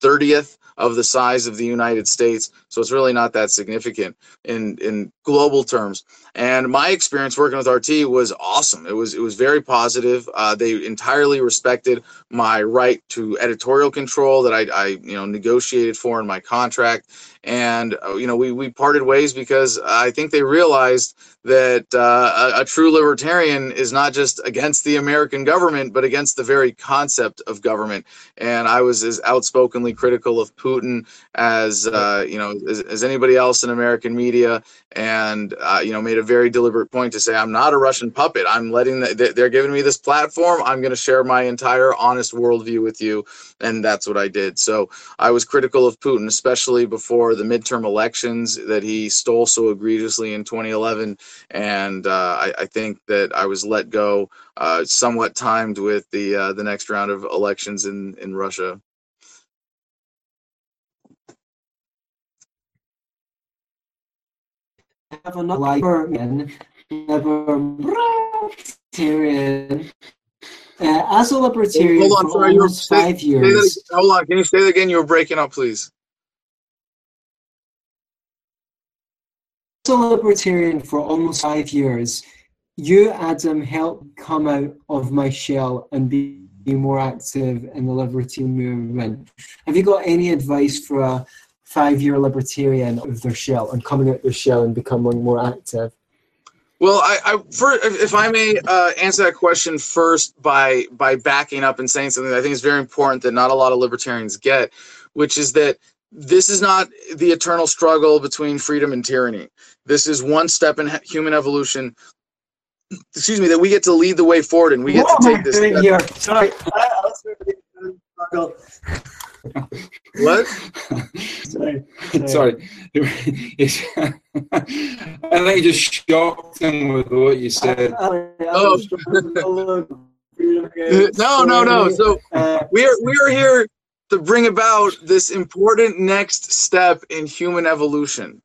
30th of the size of the United States. So it's really not that significant in, in global terms. And my experience working with RT was awesome. It was it was very positive. Uh, they entirely respected my right to editorial control that I, I you know negotiated for in my contract. And uh, you know we we parted ways because I think they realized that uh, a, a, true libertarian is not just against the American government, but against the very concept of government. And I was as outspokenly critical of Putin as uh, you know as, as, anybody else in American media, and uh, you know made a very deliberate point to say I'm not a Russian puppet. I'm letting the, they're giving me this platform. I'm going to share my entire honest worldview with you, and that's what I did. So I was critical of Putin, especially before the midterm elections that he stole so egregiously in 2011 and uh, I, I, think that I was let go uh, somewhat timed with the uh, the next round of elections in in Russia. Have another libertarian. Uh, as a libertarian hold on, for sorry, five years. Hold on, can you say that again? You were breaking up, please. A libertarian for almost five years, you, Adam, helped come out of my shell and be, more active in the libertarian movement. Have you got any advice for a five-year libertarian of their shell and coming out of their shell and becoming more active? Well, I, I for, if I may uh, answer that question first by by backing up and saying something I think is very important that not a lot of libertarians get, which is that this is not the eternal struggle between freedom and tyranny. This is one step in human evolution. Excuse me, that we get to lead the way forward and we get what to take this. Step. Here? Sorry. what? Sorry. [LAUGHS] Sorry. [LAUGHS] I think you just shocked him with what you said. oh. [LAUGHS] no, no, no. So uh, we're we're here to bring about this important next step in human evolution.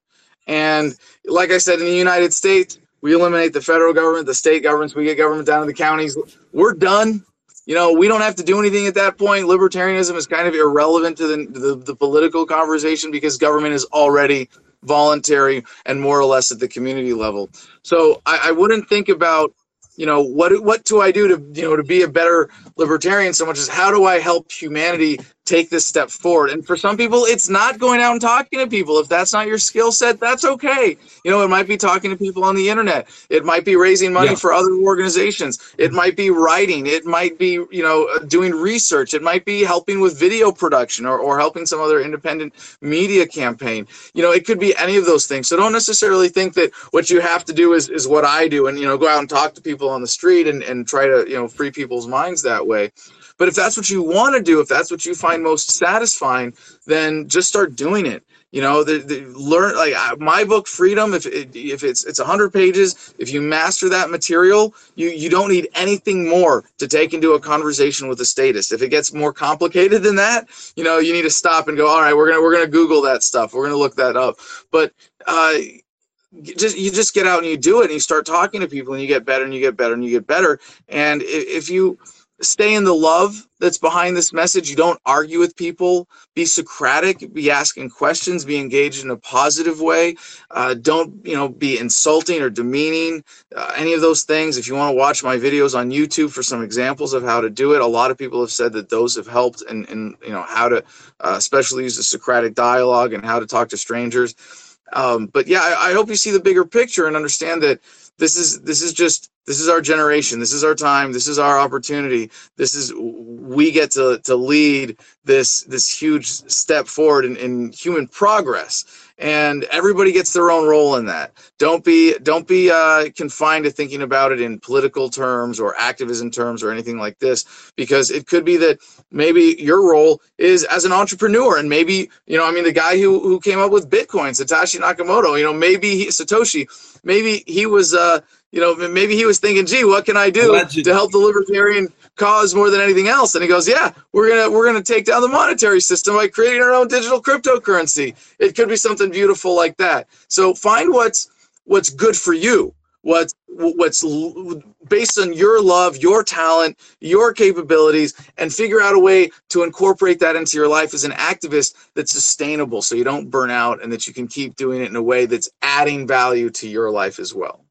And like I said, in the United States, we eliminate the federal government, the state governments, we get government down to the counties. We're done. You know, we don't have to do anything at that point. Libertarianism is kind of irrelevant to the, the, the political conversation because government is already voluntary and more or less at the community level. So I, I wouldn't think about you know what what do i do to you know to be a better libertarian so much as how do i help humanity take this step forward. And for some people it's not going out and talking to people. If that's not your skill set that's okay. You know it might be talking to people on the internet. It might be raising money yeah. for other organizations. It might be writing. It might be you know uh, doing research. It might be helping with video production or, or helping some other independent media campaign. You know it could be any of those things. So don't necessarily think that what you have to do is, is what i do and you know go out and talk to people on the street and, and try to you know free people's minds that way but if that's what you want to do, if that's what you find most satisfying, then just start doing it. You know, the, the learn like my book Freedom. If it, if it's it's hundred pages, if you master that material, you you don't need anything more to take into a conversation with a statist. If it gets more complicated than that, you know, you need to stop and go. All right, we're gonna we're gonna Google that stuff. We're gonna look that up. But uh, just you just get out and you do it and you start talking to people and you get better and you get better and you get better and if you stay in the love that's behind this message. You don't argue with people. Be Socratic. Be asking questions. Be engaged in a positive way. Uh, don't you know be insulting or demeaning. Uh, any of those things. If you want to watch my videos on YouTube for some examples of how to do it, a lot of people have said that those have helped and and you know how to uh, especially use the Socratic dialogue and how to talk to strangers. Um, but yeah, I, I hope you see the bigger picture and understand that this is this is just this is our generation. This is our time. This is our opportunity. This is we get to to lead this this huge step forward in, in human progress. And everybody gets their own role in that. Don't be don't be uh, confined to thinking about it in political terms or activism terms or anything like this because it could be that maybe your role is as an entrepreneur and maybe you know i mean the guy who who came up with bitcoin satoshi nakamoto you know maybe he, satoshi maybe he was uh you know, maybe he was thinking, "Gee, what can I do to help the libertarian cause more than anything else?" And he goes, "Yeah, we're gonna we're gonna take down the monetary system by creating our own digital cryptocurrency. It could be something beautiful like that. So find what's what's good for you, what's what's based on your love, your talent, your capabilities, and figure out a way to incorporate that into your life as an activist that's sustainable, so you don't burn out, and that you can keep doing it in a way that's adding value to your life as well."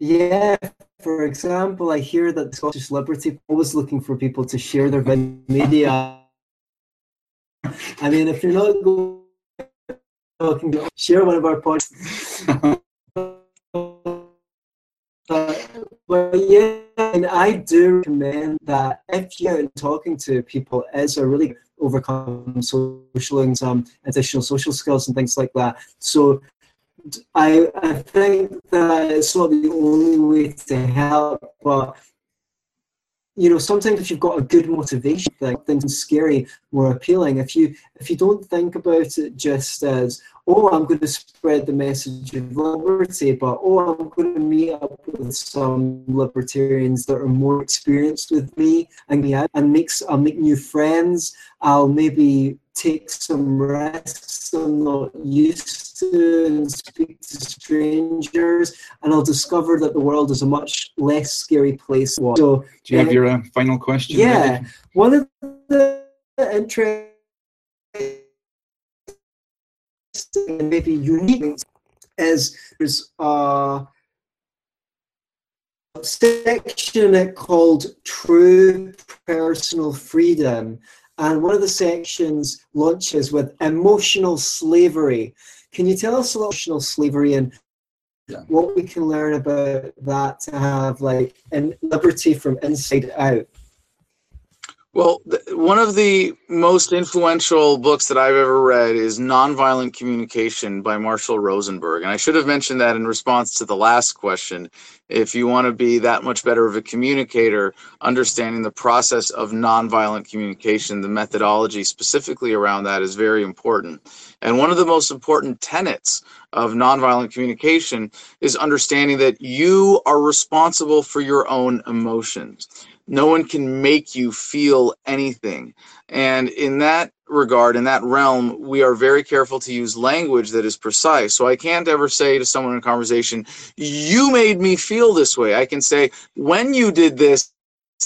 Yeah, for example, I hear that the Scottish Liberty always looking for people to share their media. I mean, if you're not going to share one of our podcasts. But yeah, and I do recommend that if you're talking to people as a really overcome social and some additional social skills and things like that. So I, I think that it's not the only way to help, but you know, sometimes if you've got a good motivation, things scary, more appealing. If you if you don't think about it just as, oh, I'm going to spread the message of liberty, but oh, I'm going to meet up with some libertarians that are more experienced with me, and yeah, and makes I'll make new friends. I'll maybe take some risks I'm not used to and speak to strangers, and I'll discover that the world is a much less scary place. So, do you have uh, your uh, final question? Yeah, one of the interesting maybe unique as there's a uh, section it called True Personal Freedom and one of the sections launches with emotional slavery. Can you tell us about emotional slavery and yeah. what we can learn about that to have like an liberty from inside out? Well, one of the most influential books that I've ever read is Nonviolent Communication by Marshall Rosenberg. And I should have mentioned that in response to the last question. If you want to be that much better of a communicator, understanding the process of nonviolent communication, the methodology specifically around that is very important. And one of the most important tenets of nonviolent communication is understanding that you are responsible for your own emotions no one can make you feel anything. And in that regard, in that realm, we are very careful to use language that is precise. So I can't ever say to someone in a conversation, You made me feel this way. I can say, When you did this,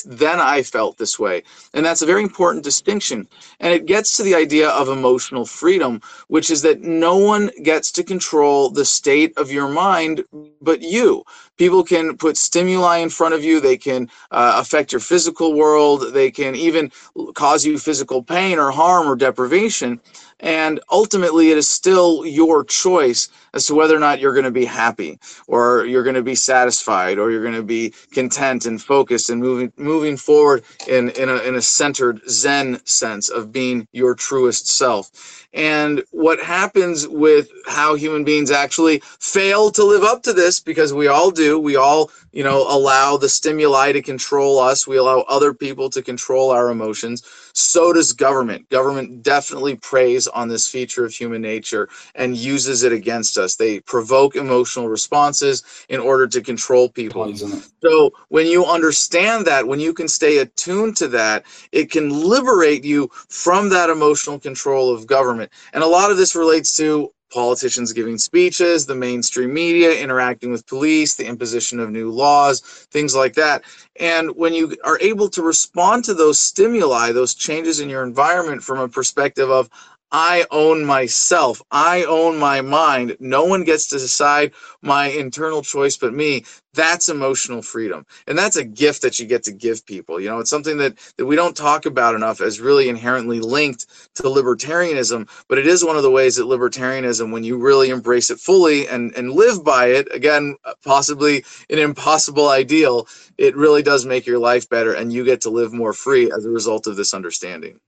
then I felt this way. And that's a very important distinction. And it gets to the idea of emotional freedom, which is that no one gets to control the state of your mind but you. People can put stimuli in front of you, they can uh, affect your physical world, they can even cause you physical pain or harm or deprivation. And ultimately, it is still your choice as to whether or not you're going to be happy or you're going to be satisfied or you're going to be content and focused and moving moving forward in, in, a, in a centered Zen sense of being your truest self. And what happens with how human beings actually fail to live up to this, because we all do, we all, you know, allow the stimuli to control us, we allow other people to control our emotions. So does government. Government definitely preys on this feature of human nature and uses it against us. They provoke emotional responses in order to control people. So when you understand that, when you can stay attuned to that, it can liberate you from that emotional control of government. And a lot of this relates to politicians giving speeches, the mainstream media interacting with police, the imposition of new laws, things like that. And when you are able to respond to those stimuli, those changes in your environment from a perspective of, I own myself. I own my mind. No one gets to decide my internal choice but me. That's emotional freedom. And that's a gift that you get to give people. You know, it's something that, that we don't talk about enough as really inherently linked to libertarianism, but it is one of the ways that libertarianism, when you really embrace it fully and, and live by it, again, possibly an impossible ideal, it really does make your life better and you get to live more free as a result of this understanding.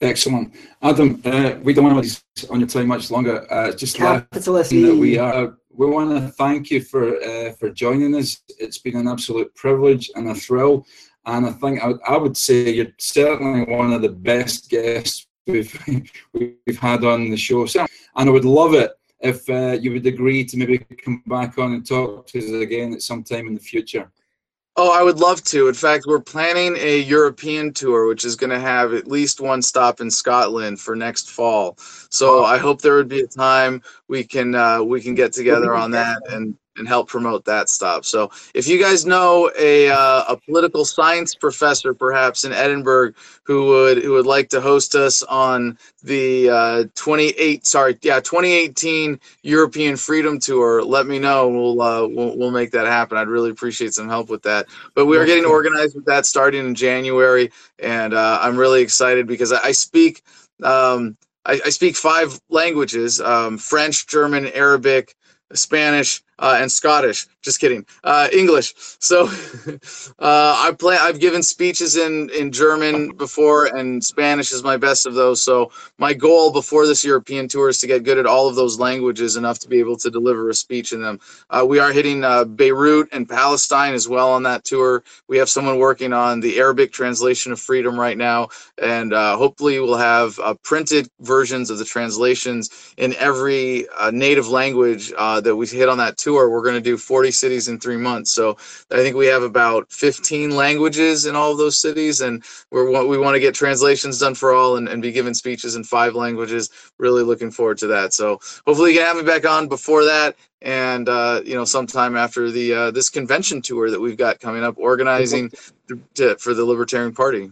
Excellent, Adam. Uh, we don't want to be on your time much longer. Uh, just capitalist. That we are. We want to thank you for uh, for joining us. It's been an absolute privilege and a thrill. And I think I, I would say you're certainly one of the best guests we've [LAUGHS] we've had on the show. So, and I would love it if uh, you would agree to maybe come back on and talk to us again at some time in the future. Oh, I would love to. In fact, we're planning a European tour, which is going to have at least one stop in Scotland for next fall. So I hope there would be a time we can uh, we can get together on that and and help promote that stuff. So if you guys know a uh, a political science professor, perhaps in Edinburgh, who would who would like to host us on the uh, 28 sorry yeah 2018 European Freedom Tour, let me know. We'll uh, we'll we'll make that happen. I'd really appreciate some help with that. But we are getting organized with that starting in January, and uh, I'm really excited because I, I speak. Um, I, I, speak five languages um, French, German, Arabic, Spanish, uh, and Scottish. Just kidding. Uh, English. So [LAUGHS] uh, I play. I've given speeches in in German before, and Spanish is my best of those. So my goal before this European tour is to get good at all of those languages enough to be able to deliver a speech in them. Uh, we are hitting uh, Beirut and Palestine as well on that tour. We have someone working on the Arabic translation of Freedom right now, and hopefully we'll have printed versions of the translations in every native language that we hit on that tour tour, we're going to do 40 cities in three months. So I think we have about 15 languages in all of those cities, and we're we want to get translations done for all and, and be given speeches in five languages. Really looking forward to that. So hopefully you can have me back on before that, and uh, you know sometime after the uh, this convention tour that we've got coming up, organizing to, for the Libertarian Party.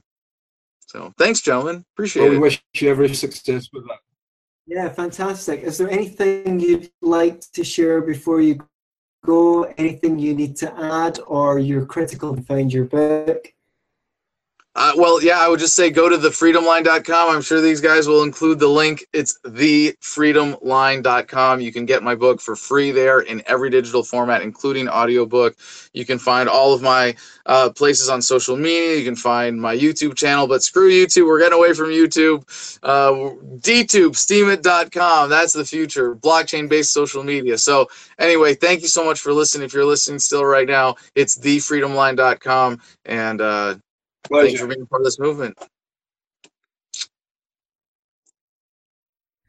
So thanks, gentlemen. Appreciate well, we it. We wish you every success with that. Yeah, fantastic. Is there anything you'd like to share before you go? Anything you need to add, or you're critical to find your book? Uh, well, yeah, I would just say go to thefreedomline.com. I'm sure these guys will include the link. It's thefreedomline.com. You can get my book for free there in every digital format, including audiobook. You can find all of my uh, places on social media. You can find my YouTube channel, but screw YouTube. We're getting away from YouTube. Uh, DTube, steemit.com. That's the future. Blockchain based social media. So, anyway, thank you so much for listening. If you're listening still right now, it's thefreedomline.com. And, uh, Pleasure. Thanks for being part of this movement.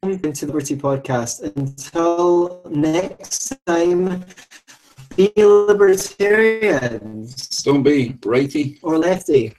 Into the Liberty Podcast. Until next time, be libertarians. Don't be righty or lefty.